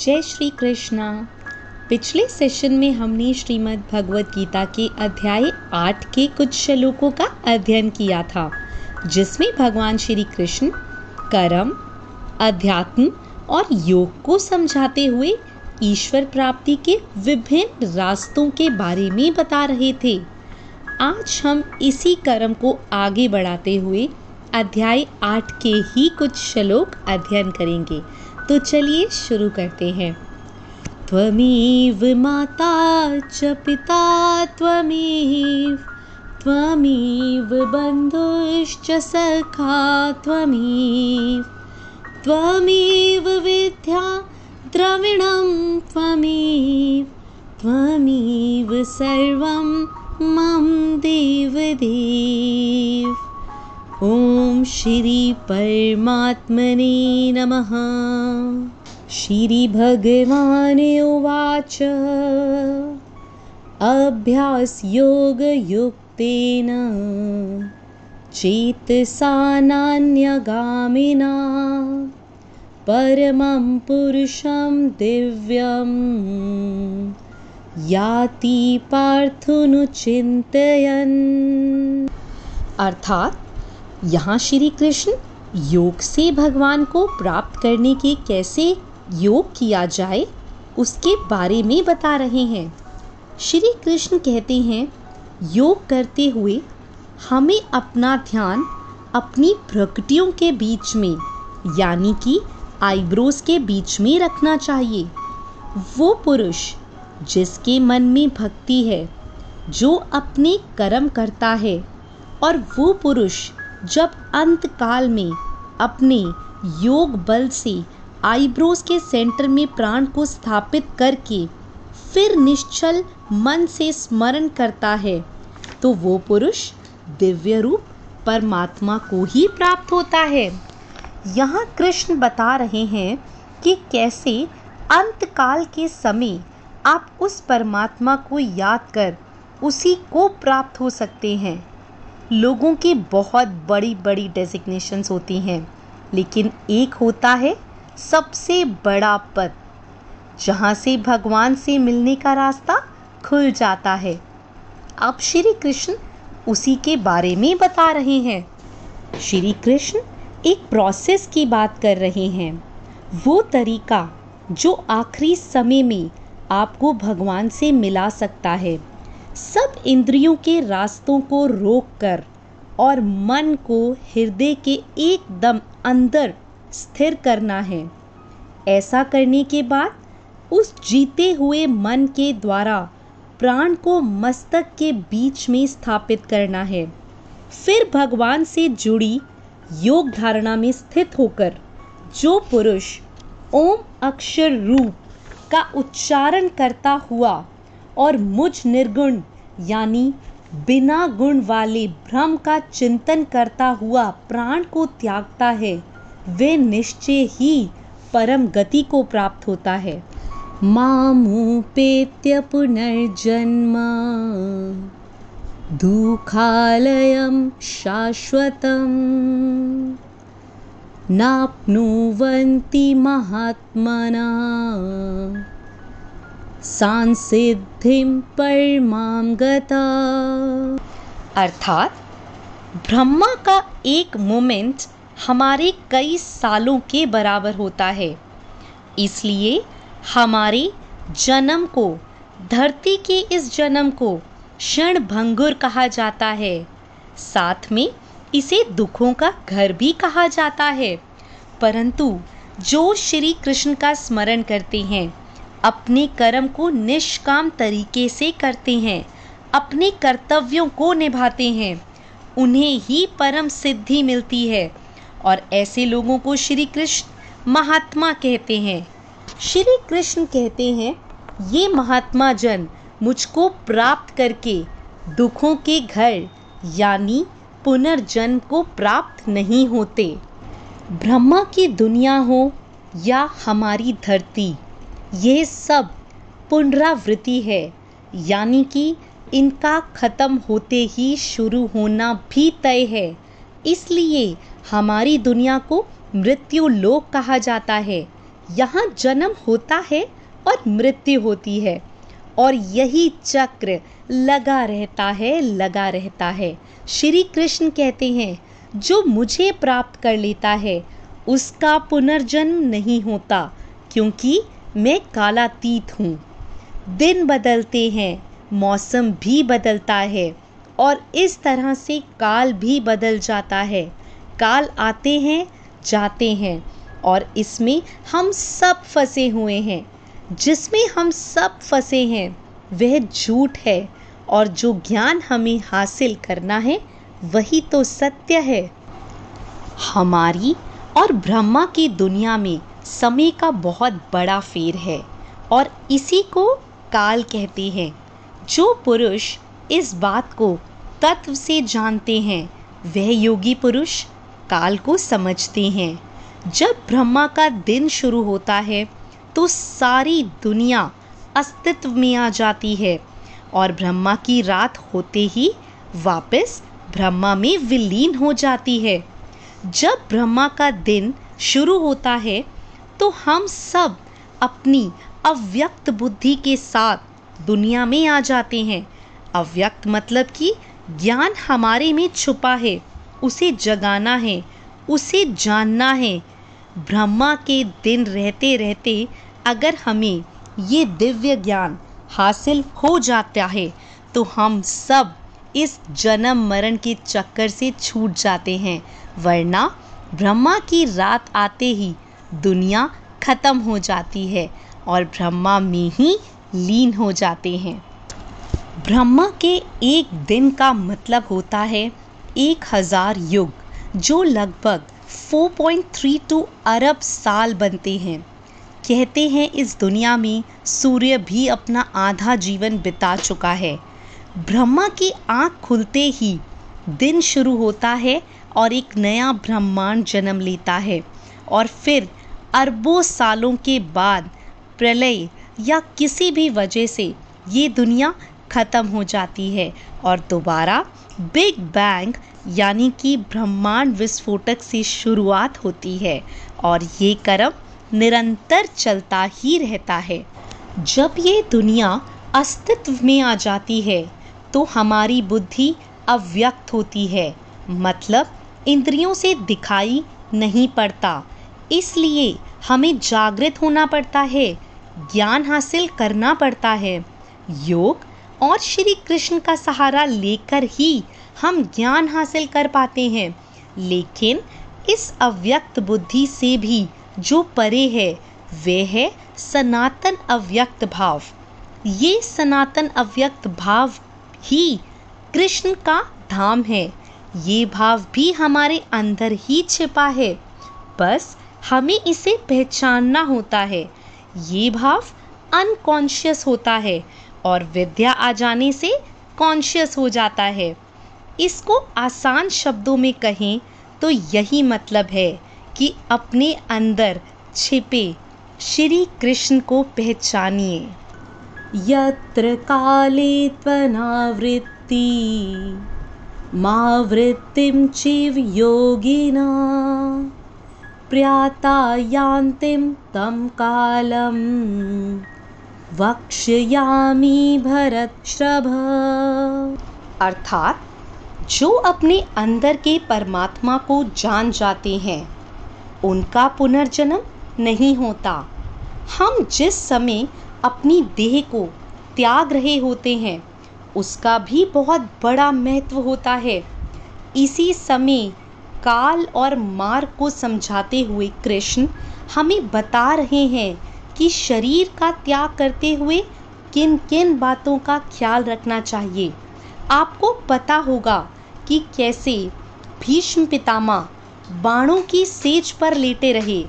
जय श्री कृष्णा। पिछले सेशन में हमने श्रीमद् भगवत गीता के अध्याय आठ के कुछ श्लोकों का अध्ययन किया था, जिसमें भगवान श्री कृष्ण कर्म, अध्यात्म और योग को समझाते हुए ईश्वर प्राप्ति के विभिन्न रास्तों के बारे में बता रहे थे। आज हम इसी कर्म को आगे बढ़ाते हुए अध्याय आठ के ही कुछ श्लोक अध्ययन करेंगे। तो चलिए शुरू करते हैं। त्वमेव माता च पिता त्वमेव त्वमेव बन्धुश्च सखा त्वमेव त्वमेव विद्या द्रविणं त्वमेव त्वमेव सर्वं मम देवदेव ॐ श्री परमात्मने नमः। श्रीभगवान् उवाच। अभ्यासयोगयुक्तेन चेतसा नान्यगामिना। परमं पुरुषं दिव्यं। याति पार्थुनुचिन्तयन् अर्थात यहाँ श्री कृष्ण योग से भगवान को प्राप्त करने के कैसे योग किया जाए, उसके बारे में बता रहे हैं। श्री कृष्ण कहते हैं, योग करते हुए हमें अपना ध्यान अपनी प्रकृतियों के बीच में, यानी कि आईब्रोज के बीच में रखना चाहिए। वो पुरुष जिसके मन में भक्ति है, जो अपने कर्म करता है, और वो पुरुष जब अंत काल में अपने योग बल से आईब्रोज के सेंटर में प्राण को स्थापित करके फिर निश्चल मन से स्मरण करता है तो वो पुरुष दिव्य रूप परमात्मा को ही प्राप्त होता है। यहाँ कृष्ण बता रहे हैं कि कैसे अंतकाल के समय आप उस परमात्मा को याद कर उसी को प्राप्त हो सकते हैं। लोगों की बहुत बड़ी बड़ी डेजिग्नेशंस होती हैं, लेकिन एक होता है सबसे बड़ा पद, जहाँ से भगवान से मिलने का रास्ता खुल जाता है। अब श्री कृष्ण उसी के बारे में बता रहे हैं। श्री कृष्ण एक प्रोसेस की बात कर रहे हैं। वो तरीका जो आखिरी समय में आपको भगवान से मिला सकता है। सब इंद्रियों के रास्तों को रोककर और मन को हृदय के एकदम अंदर स्थिर करना है। ऐसा करने के बाद उस जीते हुए मन के द्वारा प्राण को मस्तक के बीच में स्थापित करना है। फिर भगवान से जुड़ी योग धारणा में स्थित होकर जो पुरुष ओम अक्षर रूप का उच्चारण करता हुआ और मुझ निर्गुण, यानी बिना गुण वाले भ्रम का चिंतन करता हुआ प्राण को त्यागता है, वे निश्चय ही परम गति को प्राप्त होता है। मामुपेत्य पुनर्जन्म। दुःखालयं शाश्वतं नाप्नुवन्ति महात्मना। सांसिद्धिं परमां गता अर्थात, ब्रह्मा का एक मोमेंट हमारे कई सालों के बराबर होता है। इसलिए हमारे जन्म को, धरती के इस जन्म को क्षण भंगुर कहा जाता है। साथ में इसे दुखों का घर भी कहा जाता है। परंतु, जो श्री कृष्ण का स्मरण करते हैं अपने कर्म को निष्काम तरीके से करते हैं, अपने कर्तव्यों को निभाते हैं, उन्हें ही परम सिद्धि मिलती है। और ऐसे लोगों को श्री कृष्ण महात्मा कहते हैं। श्री कृष्ण कहते हैं, ये महात्मा जन मुझको प्राप्त करके दुखों के घर यानी पुनर्जन्म को प्राप्त नहीं होते। ब्रह्मा की दुनिया हो या हमारी धरती ये सब पुनरावृत्ति है। यानी कि इनका ख़त्म होते ही शुरू होना भी तय है। इसलिए हमारी दुनिया को मृत्यु लोक कहा जाता है। यहाँ जन्म होता है और मृत्यु होती है। और यही चक्र लगा रहता है, लगा रहता है। श्री कृष्ण कहते हैं, जो मुझे प्राप्त कर लेता है, उसका पुनर्जन्म नहीं होता, क्योंकि मैं कालातीत हूँ। दिन बदलते हैं, मौसम भी बदलता है और इस तरह से काल भी बदल जाता है। काल आते हैं, जाते हैं और इसमें हम सब फंसे हुए हैं। जिसमें हम सब फंसे हैं, वह झूठ है और जो ज्ञान हमें हासिल करना है, वही तो सत्य है। हमारी और ब्रह्मा की दुनिया में समय का बहुत बड़ा फेर है और इसी को काल कहते हैं। जो पुरुष इस बात को तत्व से जानते हैं, वह योगी पुरुष काल को समझते हैं। जब ब्रह्मा का दिन शुरू होता है तो सारी दुनिया अस्तित्व में आ जाती है और ब्रह्मा की रात होते ही वापस ब्रह्मा में विलीन हो जाती है। जब ब्रह्मा का दिन शुरू होता है तो हम सब अपनी अव्यक्त बुद्धि के साथ दुनिया में आ जाते हैं। अव्यक्त मतलब कि ज्ञान हमारे में छुपा है, उसे जगाना है, उसे जानना है। ब्रह्मा के दिन रहते रहते अगर हमें ये दिव्य ज्ञान हासिल हो जाता है तो हम सब इस जन्म मरण के चक्कर से छूट जाते हैं। वरना ब्रह्मा की रात आते ही दुनिया खत्म हो जाती है और ब्रह्मा में ही लीन हो जाते हैं। ब्रह्मा के एक दिन का मतलब होता है एक हज़ार युग, जो लगभग 4.32 अरब साल बनते हैं। कहते हैं इस दुनिया में सूर्य भी अपना आधा जीवन बिता चुका है। ब्रह्मा की आँख खुलते ही दिन शुरू होता है और एक नया ब्रह्मांड जन्म लेता है और फिर अरबों सालों के बाद प्रलय या किसी भी वजह से ये दुनिया ख़त्म हो जाती है और दोबारा बिग बैंग यानी कि ब्रह्मांड विस्फोटक से शुरुआत होती है और ये क्रम निरंतर चलता ही रहता है। जब ये दुनिया अस्तित्व में आ जाती है तो हमारी बुद्धि अव्यक्त होती है। मतलब इंद्रियों से दिखाई नहीं पड़ता। इसलिए हमें जागृत होना पड़ता है, ज्ञान हासिल करना पड़ता है। योग और श्री कृष्ण का सहारा लेकर ही हम ज्ञान हासिल कर पाते हैं। लेकिन इस अव्यक्त बुद्धि से भी जो परे है, वह है सनातन अव्यक्त भाव। ये सनातन अव्यक्त भाव ही कृष्ण का धाम है। ये भाव भी हमारे अंदर ही छिपा है। बस हमें इसे पहचानना होता है। ये भाव अनकॉन्शियस होता है और विद्या आ जाने से कॉन्शियस हो जाता है। इसको आसान शब्दों में कहें तो यही मतलब है कि अपने अंदर छिपे श्री कृष्ण को पहचानिए। यत्र काले त्वनावृत्ति मा वृत्तिं चिव योगिना। प्रयाता यान्तिं तं कालं वक्ष्यामि भरतश्रभ। अर्थात, जो अपने अंदर के परमात्मा को जान जाते हैं, उनका पुनर्जन्म नहीं होता। हम जिस समय अपनी देह को त्याग रहे होते हैं, उसका भी बहुत बड़ा महत्व होता है। इसी समय काल और मार्ग को समझाते हुए कृष्ण हमें बता रहे हैं कि शरीर का त्याग करते हुए किन किन बातों का ख्याल रखना चाहिए। आपको पता होगा कि कैसे भीष्म पितामह बाणों की सेज पर लेटे रहे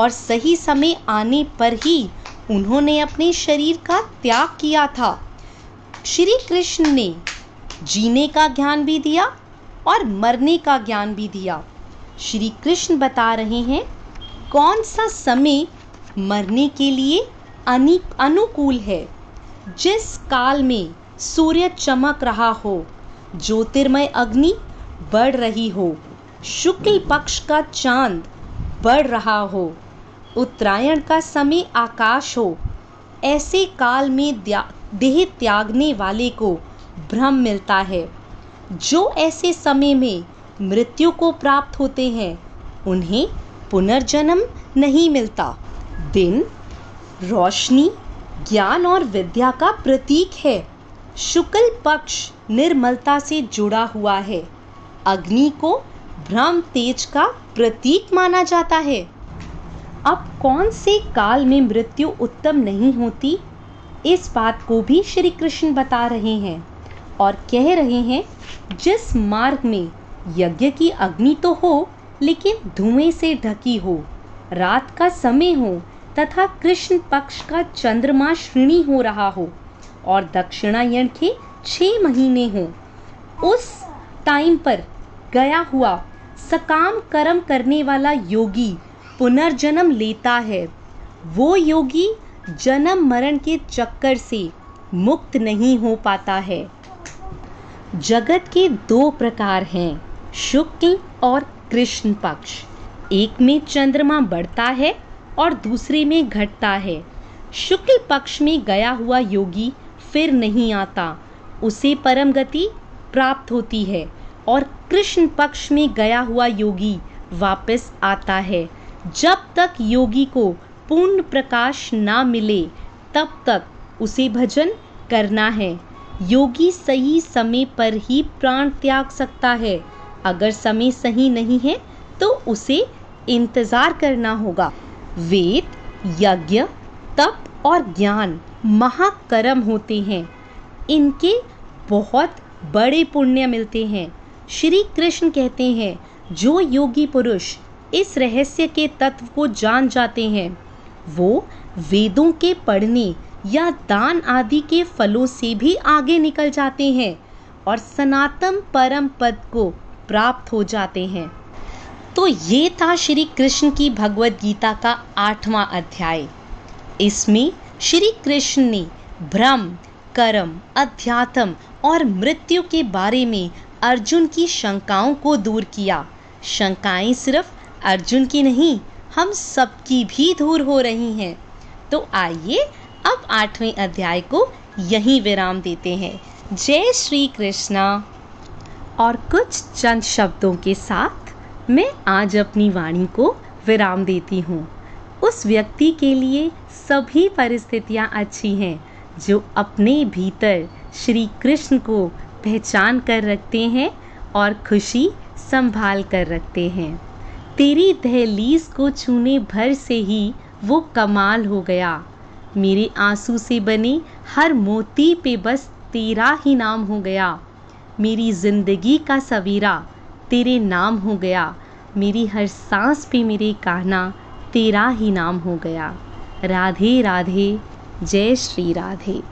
और सही समय आने पर ही उन्होंने अपने शरीर का त्याग किया था। श्री कृष्ण ने जीने का ज्ञान भी दिया और मरने का ज्ञान भी दिया। श्री कृष्ण बता रहे हैं, कौन सा समय मरने के लिए अनुकूल है? जिस काल में सूर्य चमक रहा हो, ज्योतिर्मय अग्नि बढ़ रही हो, शुक्ल पक्ष का चाँद बढ़ रहा हो, उत्तरायण का समय आकाश हो, ऐसे काल में देह त्यागने वाले को भ्रम मिलता है। जो ऐसे समय में मृत्यु को प्राप्त होते हैं, उन्हें पुनर्जन्म नहीं मिलता। दिन, रोशनी, ज्ञान और विद्या का प्रतीक है। शुक्ल पक्ष निर्मलता से जुड़ा हुआ है। अग्नि को भ्रम तेज का प्रतीक माना जाता है। अब कौन से काल में मृत्यु उत्तम नहीं होती? इस बात को भी श्री कृष्ण बता रहे हैं और कह रहे हैं जिस मार्ग में यज्ञ की अग्नि तो हो, लेकिन धुएँ से ढकी हो, रात का समय हो, तथा कृष्ण पक्ष का चंद्रमा श्रेणी हो रहा हो, और दक्षिणायन के छह महीने हो, उस टाइम पर गया हुआ सकाम कर्म करने वाला योगी पुनर्जन्म लेता है। वो योगी जन्म मरण के चक्कर से मुक्त नहीं हो पाता है। जगत के दो प्रकार हैं, शुक्ल और कृष्ण पक्ष। एक में चंद्रमा बढ़ता है और दूसरे में घटता है। शुक्ल पक्ष में गया हुआ योगी फिर नहीं आता, उसे परम गति प्राप्त होती है और कृष्ण पक्ष में गया हुआ योगी वापस आता है। जब तक योगी को पूर्ण प्रकाश ना मिले, तब तक उसे भजन करना है। योगी सही समय पर ही प्राण त्याग सकता है। अगर समय सही नहीं है तो उसे इंतज़ार करना होगा। वेद, यज्ञ, तप और ज्ञान महाकर्म होते हैं। इनके बहुत बड़े पुण्य मिलते हैं। श्री कृष्ण कहते हैं, जो योगी पुरुष इस रहस्य के तत्व को जान जाते हैं, वो वेदों के पढ़ने या दान आदि के फलों से भी आगे निकल जाते हैं और सनातन परम पद को प्राप्त हो जाते हैं। तो ये था श्री कृष्ण की भगवत गीता का आठवां अध्याय। इसमें श्री कृष्ण ने भ्रम, कर्म, अध्यात्म और मृत्यु के बारे में अर्जुन की शंकाओं को दूर किया। शंकाएँ सिर्फ़ अर्जुन की नहीं, हम सबकी भी दूर हो रही हैं। तो आइए अब आठवें अध्याय को यहीं विराम देते हैं। जय श्री कृष्णा। और कुछ चंद शब्दों के साथ मैं आज अपनी वाणी को विराम देती हूँ। उस व्यक्ति के लिए सभी परिस्थितियाँ अच्छी हैं, जो अपने भीतर श्री कृष्ण को पहचान कर रखते हैं और खुशी संभाल कर रखते हैं। तेरी दहलीज को छूने भर से ही वो कमाल हो गया। मेरे आँसू से बने हर मोती पे बस तेरा ही नाम हो गया। मेरी ज़िंदगी का सवेरा तेरे नाम हो गया। मेरी हर सांस पे मेरे कहना तेरा ही नाम हो गया। राधे राधे, जय श्री राधे।